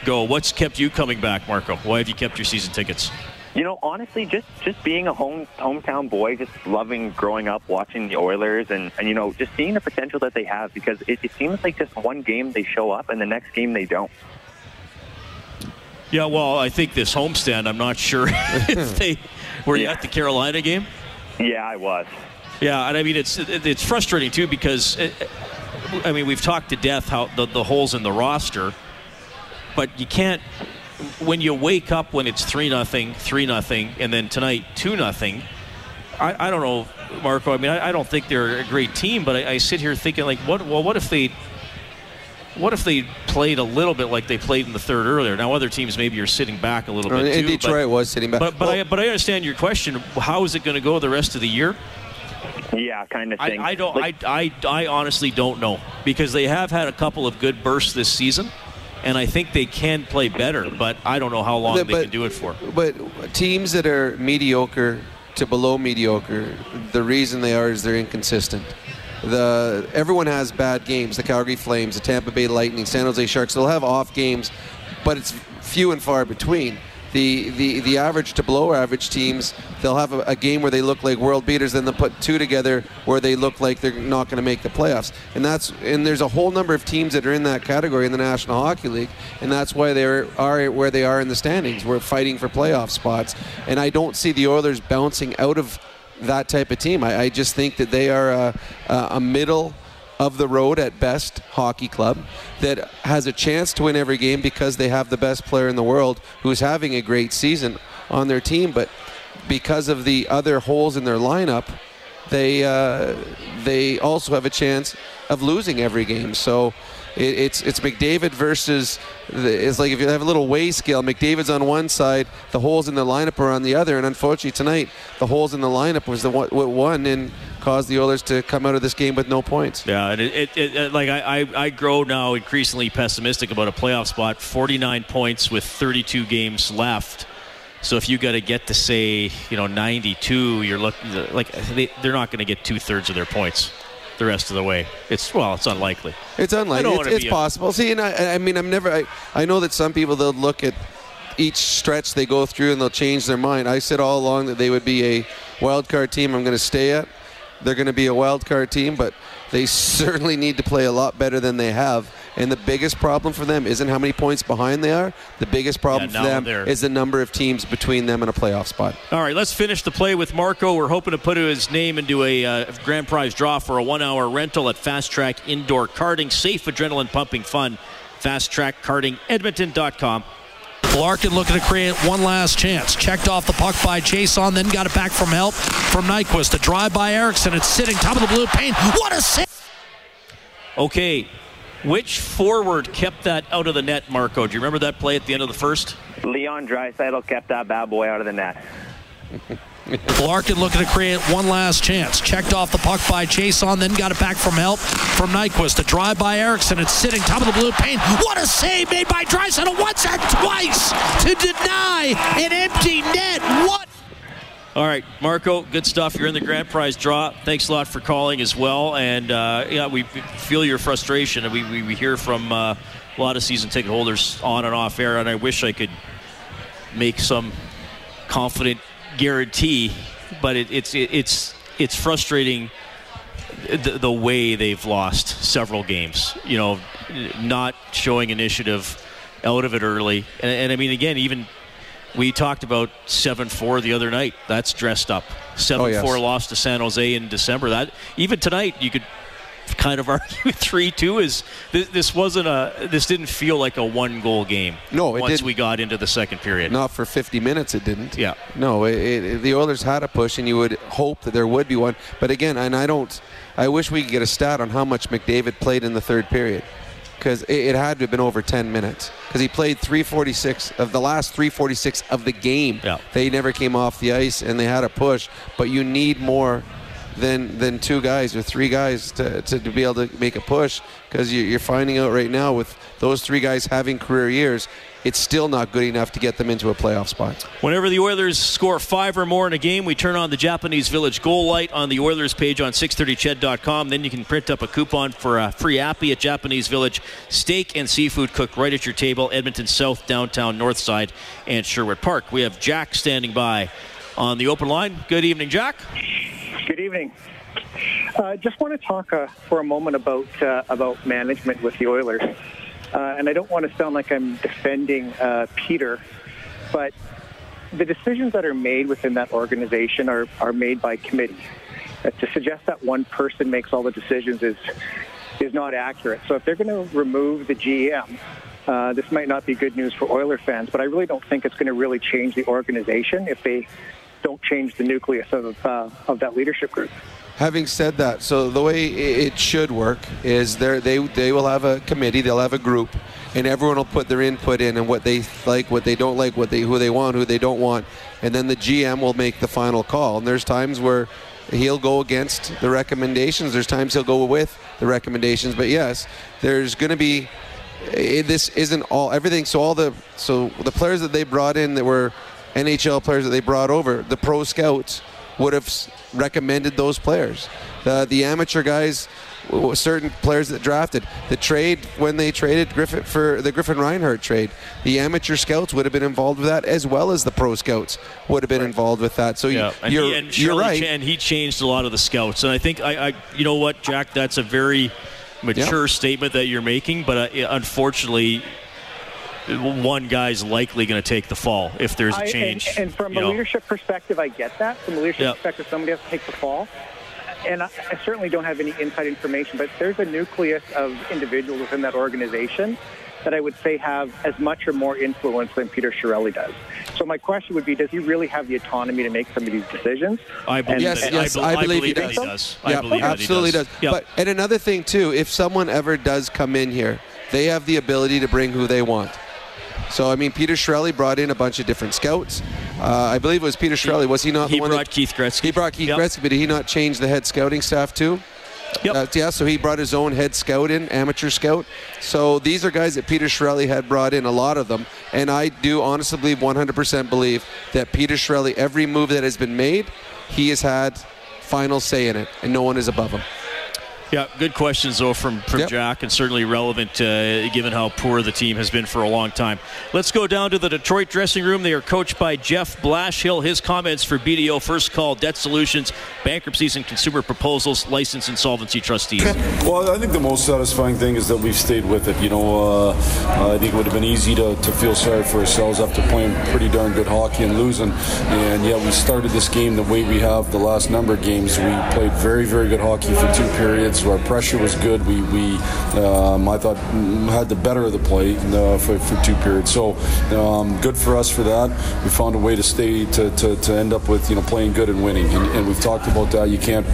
go. What's kept you coming back, Marco? Why have you kept your season tickets? You know, honestly, just just being a home hometown boy, just loving growing up watching the Oilers, and, and you know, just seeing the potential that they have because it, it seems like just one game they show up and the next game they don't. Yeah, well, I think this homestand. I'm not sure if hmm. they were you at the Carolina game. Yeah, I was. Yeah, and I mean it's it's frustrating too because it, I mean we've talked to death how the, the holes in the roster, but you can't when you wake up when it's three nothing, three nothing, and then tonight two nothing. I, I don't know, Marco. I mean, I, I don't think they're a great team, but I, I sit here thinking like, what? Well, what if they what if they played a little bit like they played in the third earlier? Now, other teams maybe are sitting back a little uh, bit and too. Detroit but, was sitting back. But but, well, I, but I understand your question. How is it going to go the rest of the year? Yeah, kind of thing. I, I don't. Like, I, I I honestly don't know because they have had a couple of good bursts this season and I think they can play better, but I don't know how long but, they can do it for. But teams that are mediocre to below mediocre, the reason they are is they're inconsistent. The everyone has bad games. The Calgary Flames, the Tampa Bay Lightning, San Jose Sharks. They'll have off games, but it's few and far between the, the, the average to below average teams, they'll have a, a, game where they look like world beaters, then they'll put two together where they look like they're not going to make the playoffs. And that's and there's a whole number of teams that are in that category in the National Hockey League, and that's why they are where they are in the standings. We're fighting for playoff spots, and I don't see the Oilers bouncing out of that type of team. I, I just think that they are a, a middle of the road at best hockey club that has a chance to win every game because they have the best player in the world who's having a great season on their team. But because of the other holes in their lineup, they uh, they also have a chance of losing every game. So it, it's it's McDavid versus the, it's like if you have a little weigh scale, McDavid's on one side, the holes in the lineup are on the other, and unfortunately tonight the holes in the lineup was the one what won and caused the Oilers to come out of this game with no points. Yeah, and it, it, it uh, like I, I I grow now increasingly pessimistic about a playoff spot. 49 points with 32 games left So if you got to get to say, you know, 92, you're looking like they, they're not going to get two thirds of their points the rest of the way. It's well, it's unlikely. It's unlikely. It's, it's be a- possible. See, and I, I mean, I'm never. I, I know that some people they'll look at each stretch they go through and they'll change their mind. I said all along that they would be a wild card team. I'm going to stay at. They're going to be a wild card team, but they certainly need to play a lot better than they have. And the biggest problem for them isn't how many points behind they are. The biggest problem Yeah, for them they're- is the number of teams between them and a playoff spot. All right, let's finish the play with Marco. We're hoping to put his name into a uh, grand prize draw for a one-hour rental at Fast Track Indoor Karting. Safe, adrenaline-pumping fun. Fast Track Karting, Edmonton.com. Larkin looking to create one last chance. Checked off the puck by Jason, then got it back from help from Nyquist. A drive by Ericsson. It's sitting top of the blue paint. What a save! Okay, which forward kept that out of the net, Marco? Do you remember that play at the end of the first? Leon Draisaitl kept that bad boy out of the net. Larkin looking to create one last chance. Checked off the puck by Jason, then got it back from help from Nyquist. A drive by Ericsson. It's sitting top of the blue paint. What a save made by Draisaitl once and twice to deny an empty net. What? All right, Marco, good stuff. You're in the grand prize draw. Thanks a lot for calling as well. And uh, yeah, we feel your frustration. We, we, we hear from uh, a lot of season ticket holders on and off air. And I wish I could make some confident guarantee, but it, it's it, it's it's frustrating the, the way they've lost several games. You know, not showing initiative out of it early. And, and I mean, again, even we talked about 7 4 the other night. That's dressed up. 7 Oh, yes. 4 loss to San Jose in December. That Even tonight, you could kind of argue 3 2 is this, this wasn't a this didn't feel like a one goal game No, it once didn't. we got into the second period Not for 50 minutes, it didn't. Yeah. No, it, it, the Oilers had a push, and you would hope that there would be one. But again, and I don't. I wish we could get a stat on how much McDavid played in the third period, because it, it had to have been over 10 minutes. Because he played 346 of the last 346 of the game. Yeah. They never came off the ice, and they had a push. But you need more than than two guys or three guys to, to, to be able to make a push because you, you're finding out right now with those three guys having career years it's still not good enough to get them into a playoff spot Whenever the Oilers score five or more in a game, we turn on the Japanese Village goal light on the Oilers page on 630ched.com. Then you can print up a coupon for a free appy at Japanese Village. Steak and seafood cooked right at your table, Edmonton South, downtown, North Side, and Sherwood Park. We have Jack standing by on the open line. Good evening, Jack. Good evening. Uh, just want to talk uh, for a moment about uh, about management with the Oilers, and I don't want to sound like I'm defending uh, Peter, but the decisions that are made within that organization are, are made by committee. Uh, to suggest that one person makes all the decisions is is not accurate. So if they're going to remove the GM, uh, this might not be good news for Oiler fans, but I really don't think it's going to really change the organization if they don't change the nucleus of uh, of that leadership group. Having said that, so the way it should work is they they will have a committee, they'll have a group, and everyone will put their input in and what they like, what they don't like, what they who they want, who they don't want, and then the GM will make the final call. And there's times where he'll go against the recommendations. There's times he'll go with the recommendations. But yes, there's going to be this isn't all everything. So all the so the players that they brought in that were NHL players that they brought over, the pro scouts would have recommended those players. The the amateur guys, certain players that drafted the trade when they traded Griffin for the Griffin Reinhardt trade, the amateur scouts would have been involved with that as well as the pro scouts would have been involved with that. So you- Yeah, and, you're he, and you're right. and he changed a lot of the scouts. And I think I, I you know what, Jack, that's a very mature statement that you're making. But uh, unfortunately, one guy's likely going to take the fall if there's I- a change. And, and from a know. leadership perspective, I get that. From a leadership Yeah. perspective, somebody has to take the fall. And I, I certainly don't have any inside information, but there's a nucleus of individuals within that organization that I would say have as much or more influence than Peter Chiarelli does. So my question would be, does he really have the autonomy to make some of these decisions? I believe yes, that- yes, I, I, bel- believe, believe he that does. he does. I Yeah, believe that he does. absolutely does. does. Yeah. But and another thing too, if someone ever does come in here, they have the ability to bring who they want. So I mean, Peter Chiarelli brought in a bunch of different scouts. Uh, I believe it was Peter Chiarelli. Was he not he the one brought that Keith Gretzky. he brought Keith Yep. Gretzky? But did he not change the head scouting staff too? Yep. Uh, yeah, so he brought his own head scout in, amateur scout. So these are guys that Peter Chiarelli had brought in, a lot of them. And I do honestly believe, 100% believe, that Peter Chiarelli, every move that has been made, he has had final say in it, and no one is above him. Yeah, good questions though from, from yep. Jack, and certainly relevant uh, given how poor the team has been for a long time. Let's go down to the Detroit dressing room. They are coached by Jeff Blashill. His comments for BDO First Call Debt Solutions, bankruptcies and consumer proposals, license insolvency trustees. well, I think the most satisfying thing is that we've stayed with it. You know, uh, I think it would have been easy to, to feel sorry for ourselves after playing pretty darn good hockey and losing. And yet we started this game the way we have the last number of games. We played very, very good hockey for two periods our pressure was good. We, we um, I thought, had the better of the play uh, for, for, two periods. So um, good for us for that. We found a way to stay to, to, to end up with you know playing good and winning, and, and we've talked about that. You can't.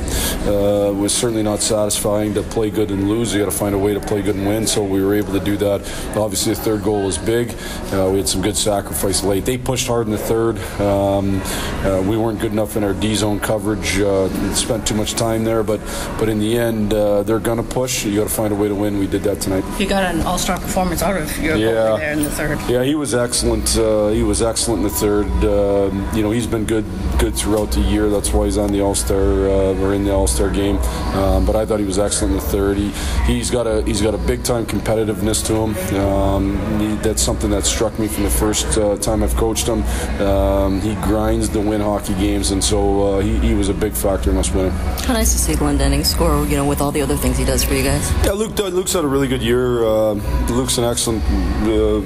Uh, was certainly not satisfying to play good and lose. You got to find a way to play good and win. So we were able to do that. Obviously, the third goal was big. Uh, we had some good sacrifice late. They pushed hard in the third. Um, uh, we weren't good enough in our D zone coverage. Uh, spent too much time there, but but in the end uh, they're going to push. You got to find a way to win. We did that tonight. You got an all-star performance out of your yeah. there in the third. Yeah, he was excellent. Uh, he was excellent in the third. Uh, you know, he's been good, good throughout the year. That's why he's on the All-Star uh, or in the All-Star game. Um, but I thought he was excellent in the third. He he's got a he's got a big-time competitiveness to him. Um, he, that's something that struck me from the first uh, time I've coached him. Um, he grinds to win hockey games, and so uh, he, he was a big factor in us winning. How nice to see Glendening score. You know, with all the other things he does for you guys. Yeah, Luke. Uh, Luke's had a really good year. Uh, Luke's an excellent, uh,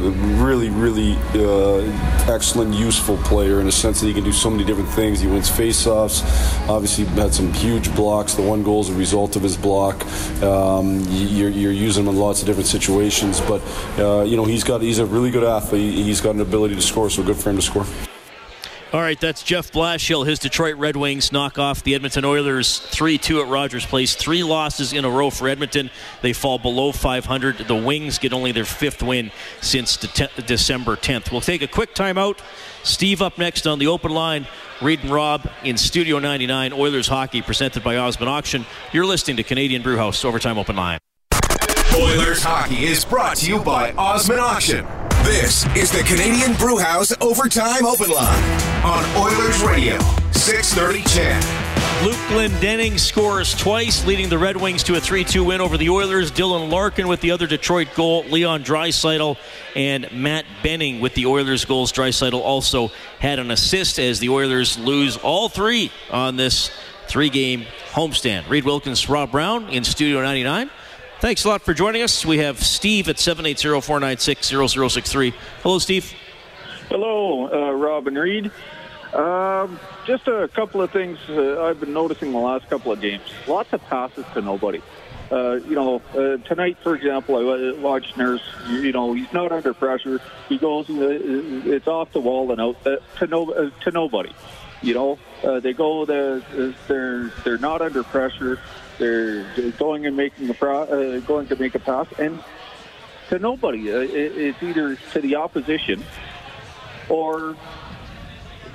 really, really uh, excellent, useful player in a sense that he can do so many different things. He wins faceoffs. Obviously, had some huge blocks. The one goal is a result of his block. Um, you're, you're, using him in lots of different situations, but uh, you know he's got he's a really good athlete. He's got an ability to score, so good for him to score. All right, that's Jeff Blashill. His Detroit Red Wings knock off the Edmonton Oilers 3 2 at Rogers Place. Three losses in a row for Edmonton. They fall below 500. The Wings get only their fifth win since de- December 10th. We'll take a quick timeout. Steve up next on the open line. Reid and Rob in Studio 99. Oilers hockey presented by Osmond Auction. You're listening to Canadian Brewhouse Overtime Open Line. Oilers hockey is brought to you by Osmond Auction. This is the Canadian Brewhouse Overtime Open Line on Oilers Radio, 630 CHED. Luke Glendening scores twice, leading the Red Wings to a 3 2 win over the Oilers. Dylan Larkin with the other Detroit goal. Leon Draisaitl and Matt Benning with the Oilers goals. Draisaitl also had an assist as the Oilers lose all three on this three game homestand. Reid Wilkins, Rob Brown in Studio 99. Thanks a lot for joining us. We have Steve at 780 496 0063. Hello, Steve. Hello, uh, Rob and Reid. Um, just a couple of things uh, I've been noticing the last couple of games. Lots of passes to nobody. Uh, you know, uh, tonight, for example, I watched Nurse. You know, he's not under pressure. He goes, uh, it's off the wall and out uh, to no uh, to nobody. You know, uh, they go, they're, they're they're not under pressure. They're, going and making a pro, uh, going to make a pass, and to nobody. Uh, it, it's either to the opposition or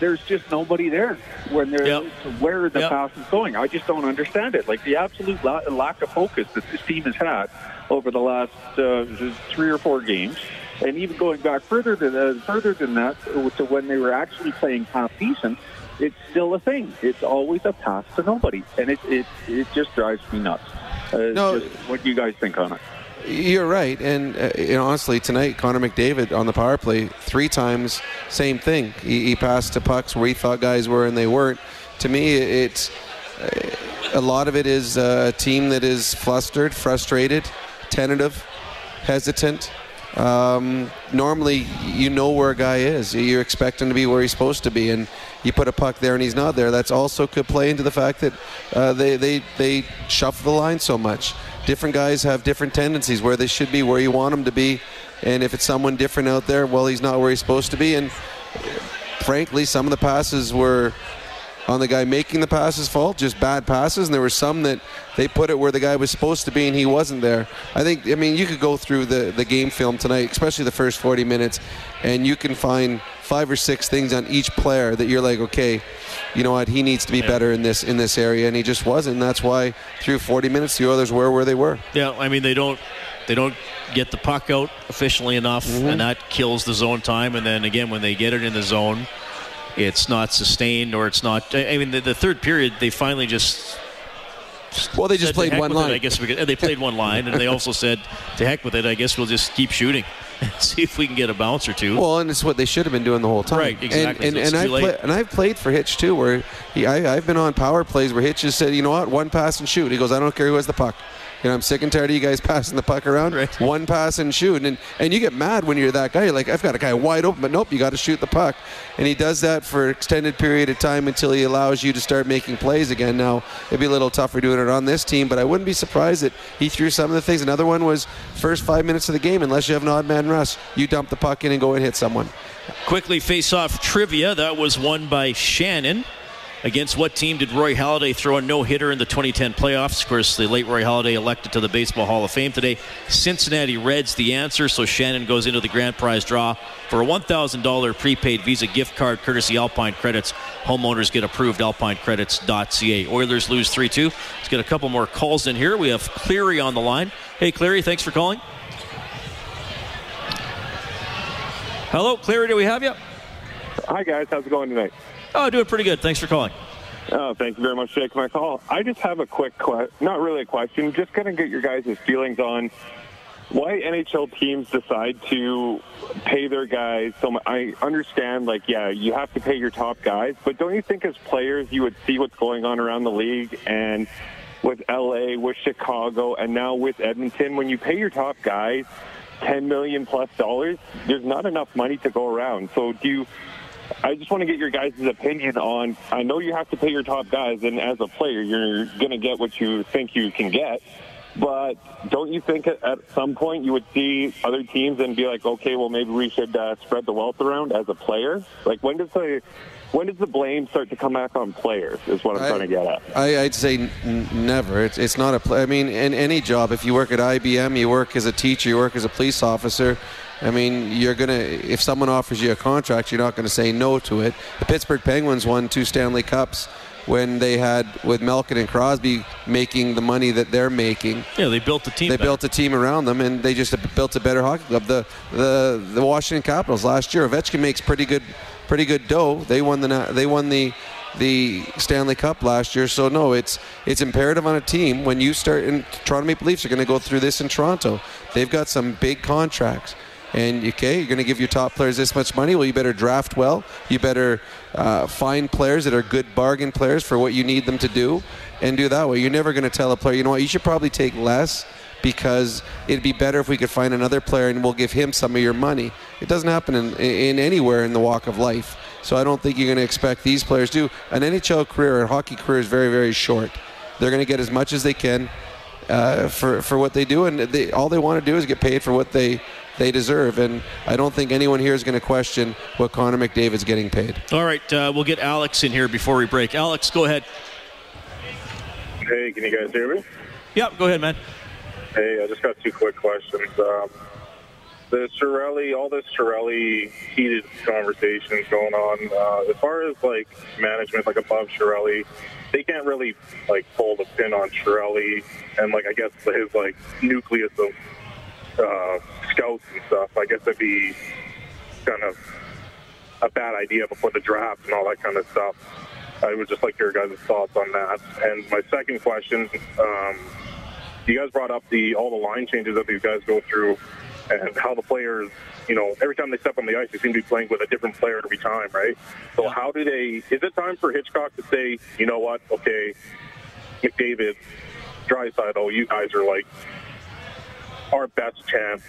there's just nobody there when they're yep. where the yep. pass is going. I just don't understand it. Like the absolute la- lack of focus that this team has had over the last uh, three or four games, and even going back further than uh, further than that to when they were actually playing half decent it's still a thing. It's always a pass to nobody, and it it it just drives me nuts. Uh, no, what do you guys think on it? You're right, and uh, honestly, tonight Connor McDavid on the power play three times, same thing. He, he passed to pucks where he thought guys were and they weren't. To me, it's uh, a lot of it is a team that is flustered, frustrated, tentative, hesitant. Um, normally, you know where a guy is. You expect him to be where he's supposed to be, and you put a puck there and he's not there. That's also could play into the fact that uh, they, they, they shuffle the line so much. Different guys have different tendencies where they should be, where you want them to be. And if it's someone different out there, well, he's not where he's supposed to be. And frankly, some of the passes were on the guy making the passes fault, just bad passes, and there were some that they put it where the guy was supposed to be and he wasn't there. I think, I mean, you could go through the, the game film tonight, especially the first 40 minutes, and you can find five or six things on each player that you're like, okay, you know what, he needs to be better in this in this area, and he just wasn't. And that's why through 40 minutes, the others were where they were. Yeah, I mean, they don't they don't get the puck out efficiently enough, Mm-hmm. and that kills the zone time. And then again, when they get it in the zone, it's not sustained or it's not. I mean, the, the third period, they finally just. Well, they just played one with it," line. I guess we could, they played one line, and they also said, "To heck with it." I guess we'll just keep shooting, see if we can get a bounce or two. Well, and it's what they should have been doing the whole time. Right, exactly. And, So and, it's and, I've play, and I've played for Hitch too, where he, I, I've been on power plays where Hitch has said, you know what, one pass and shoot. He goes, I don't care who has the puck. You know, I'm sick and tired of you guys passing the puck around. Right. One pass and shoot, and and you get mad when you're that guy. You're like, I've got a guy wide open, but nope, you got to shoot the puck. And he does that for an extended period of time until he allows you to start making plays again. Now it'd be a little tougher doing it on this team, but I wouldn't be surprised that he threw some of the things. Another one was first five minutes of the game, unless you have an odd man rush, you dump the puck in and go and hit someone. Quickly face off trivia. That was won by Shannon. Against what team did Roy Halladay throw a no hitter in the 2010 playoffs? Of course, the late Roy Halladay elected to the Baseball Hall of Fame today. Cincinnati Reds, the answer. So Shannon goes into the grand prize draw for a $1,000 prepaid Visa gift card courtesy Alpine Credits. Homeowners get approved, alpinecredits.ca. Oilers lose 3 2. Let's get a couple more calls in here. We have Cleary on the line. Hey, Cleary, thanks for calling. Hello, Cleary, do we have you? Hi, guys. How's it going tonight? Oh, doing pretty good. Thanks for calling. Oh, thank you very much for taking my call. I just have a quick, que- not really a question, just kind of get your guys' feelings on why NHL teams decide to pay their guys. So much. I understand, like, yeah, you have to pay your top guys, but don't you think as players you would see what's going on around the league and with LA, with Chicago, and now with Edmonton, when you pay your top guys 10 million plus dollars, there's not enough money to go around. So do you I just want to get your guys' opinion on. I know you have to pay your top guys, and as a player, you're going to get what you think you can get. But don't you think at, some point you would see other teams and be like, okay, well maybe we should uh, spread the wealth around as a player? Like when does the when does the blame start to come back on players? Is what I'm I- trying to get at. I, I'd say n- never. It's, it's not a. Pl- I mean, in any job, if you work at IBM, you work as a teacher, you work as a police officer. I mean, you're gonna. If someone offers you a contract, you're not going to say no to it. The Pittsburgh Penguins won two Stanley Cups when they had with Malkin and Crosby making the money that they're making. Yeah, they built the team. They better. built a team around them, and they just built a better hockey club. The the the Washington Capitals last year, Ovechkin makes pretty good pretty good dough. They won the they won the the Stanley Cup last year. So no, it's it's imperative on a team when you start. And Toronto Maple Leafs are going to go through this in Toronto. They've got some big contracts. And okay, you're going to give your top players this much money. Well, you better draft well. You better uh, find players that are good bargain players for what you need them to do, and do that way. You're never going to tell a player, you know what, you should probably take less because it'd be better if we could find another player and we'll give him some of your money. It doesn't happen in, in anywhere in the walk of life. So I don't think you're going to expect these players to. An NHL career, a hockey career is very, very short. They're going to get as much as they can uh, for for what they do, and they, all they want to do is get paid for what they they deserve. And I don't think anyone here is going to question what Connor McDavid's getting paid. All right, uh, we'll get Alex in here before we break. Alex, go ahead. Hey, can you guys hear me? Yep, go ahead, man. Hey, I just got two quick questions. Um, the Chiarelli, all this Chiarelli heated conversations going on. Uh, as far as like management, like above Chiarelli, they can't really like pull the pin on Chiarelli and like I guess his like nucleus of uh, scouts and stuff. I guess that'd be kind of a bad idea before the draft and all that kind of stuff. I would just like your guys' thoughts on that. And my second question, um, you guys brought up the all the line changes that these guys go through and how the players, you know, every time they step on the ice, they seem to be playing with a different player every time, right? So how do they? Is it time for Hitchcock to say, you know what? Okay, McDavid, Draisaitl, you guys are like our best chance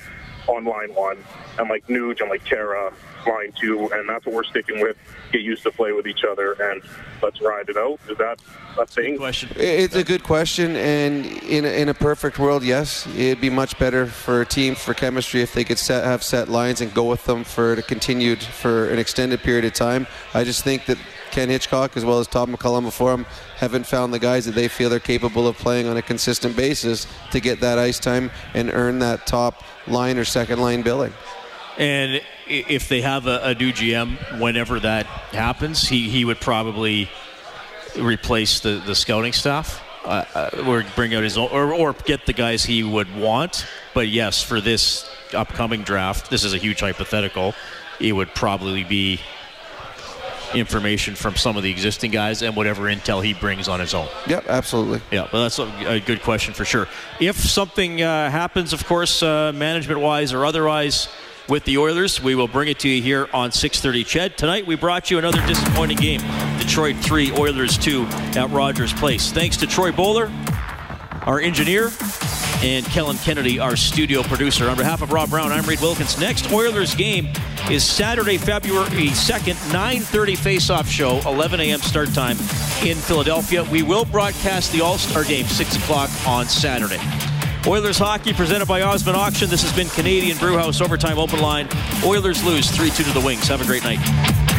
on line one, and like Nuge and like Tara line two, and that's what we're sticking with. Get used to play with each other, and let's ride it out. Is that a thing? Question. It's a good question, and in a, in a perfect world, yes, it'd be much better for a team for chemistry if they could set, have set lines and go with them for the continued for an extended period of time. I just think that Ken Hitchcock as well as Todd McLellan before him haven't found the guys that they feel they're capable of playing on a consistent basis to get that ice time and earn that top line or second line billing. And if they have a, a new GM, whenever that happens, he, he would probably replace the, the scouting staff. Uh, uh, or bring out his own, or, or get the guys he would want. But yes, for this upcoming draft, this is a huge hypothetical. It would probably be information from some of the existing guys and whatever intel he brings on his own. Yep, absolutely. Yeah, well, that's a, a good question for sure. If something uh, happens, of course, uh, management-wise or otherwise, with the Oilers. We will bring it to you here on 6:30 CHED. Tonight we brought you another disappointing game. Detroit 3, Oilers 2 at Rogers Place. Thanks to Troy Bowler, our engineer, and Kellen Kennedy, our studio producer. On behalf of Rob Brown, I'm Reid Wilkins. Next Oilers game is Saturday, February 2nd, 9:30 face-off show, 11 a.m. start time in Philadelphia. We will broadcast the All-Star game 6 o'clock on Saturday. Oilers hockey presented by Osmond Auction. This has been Canadian Brewhouse Overtime Open Line. Oilers lose 3 2 to the Wings. Have a great night.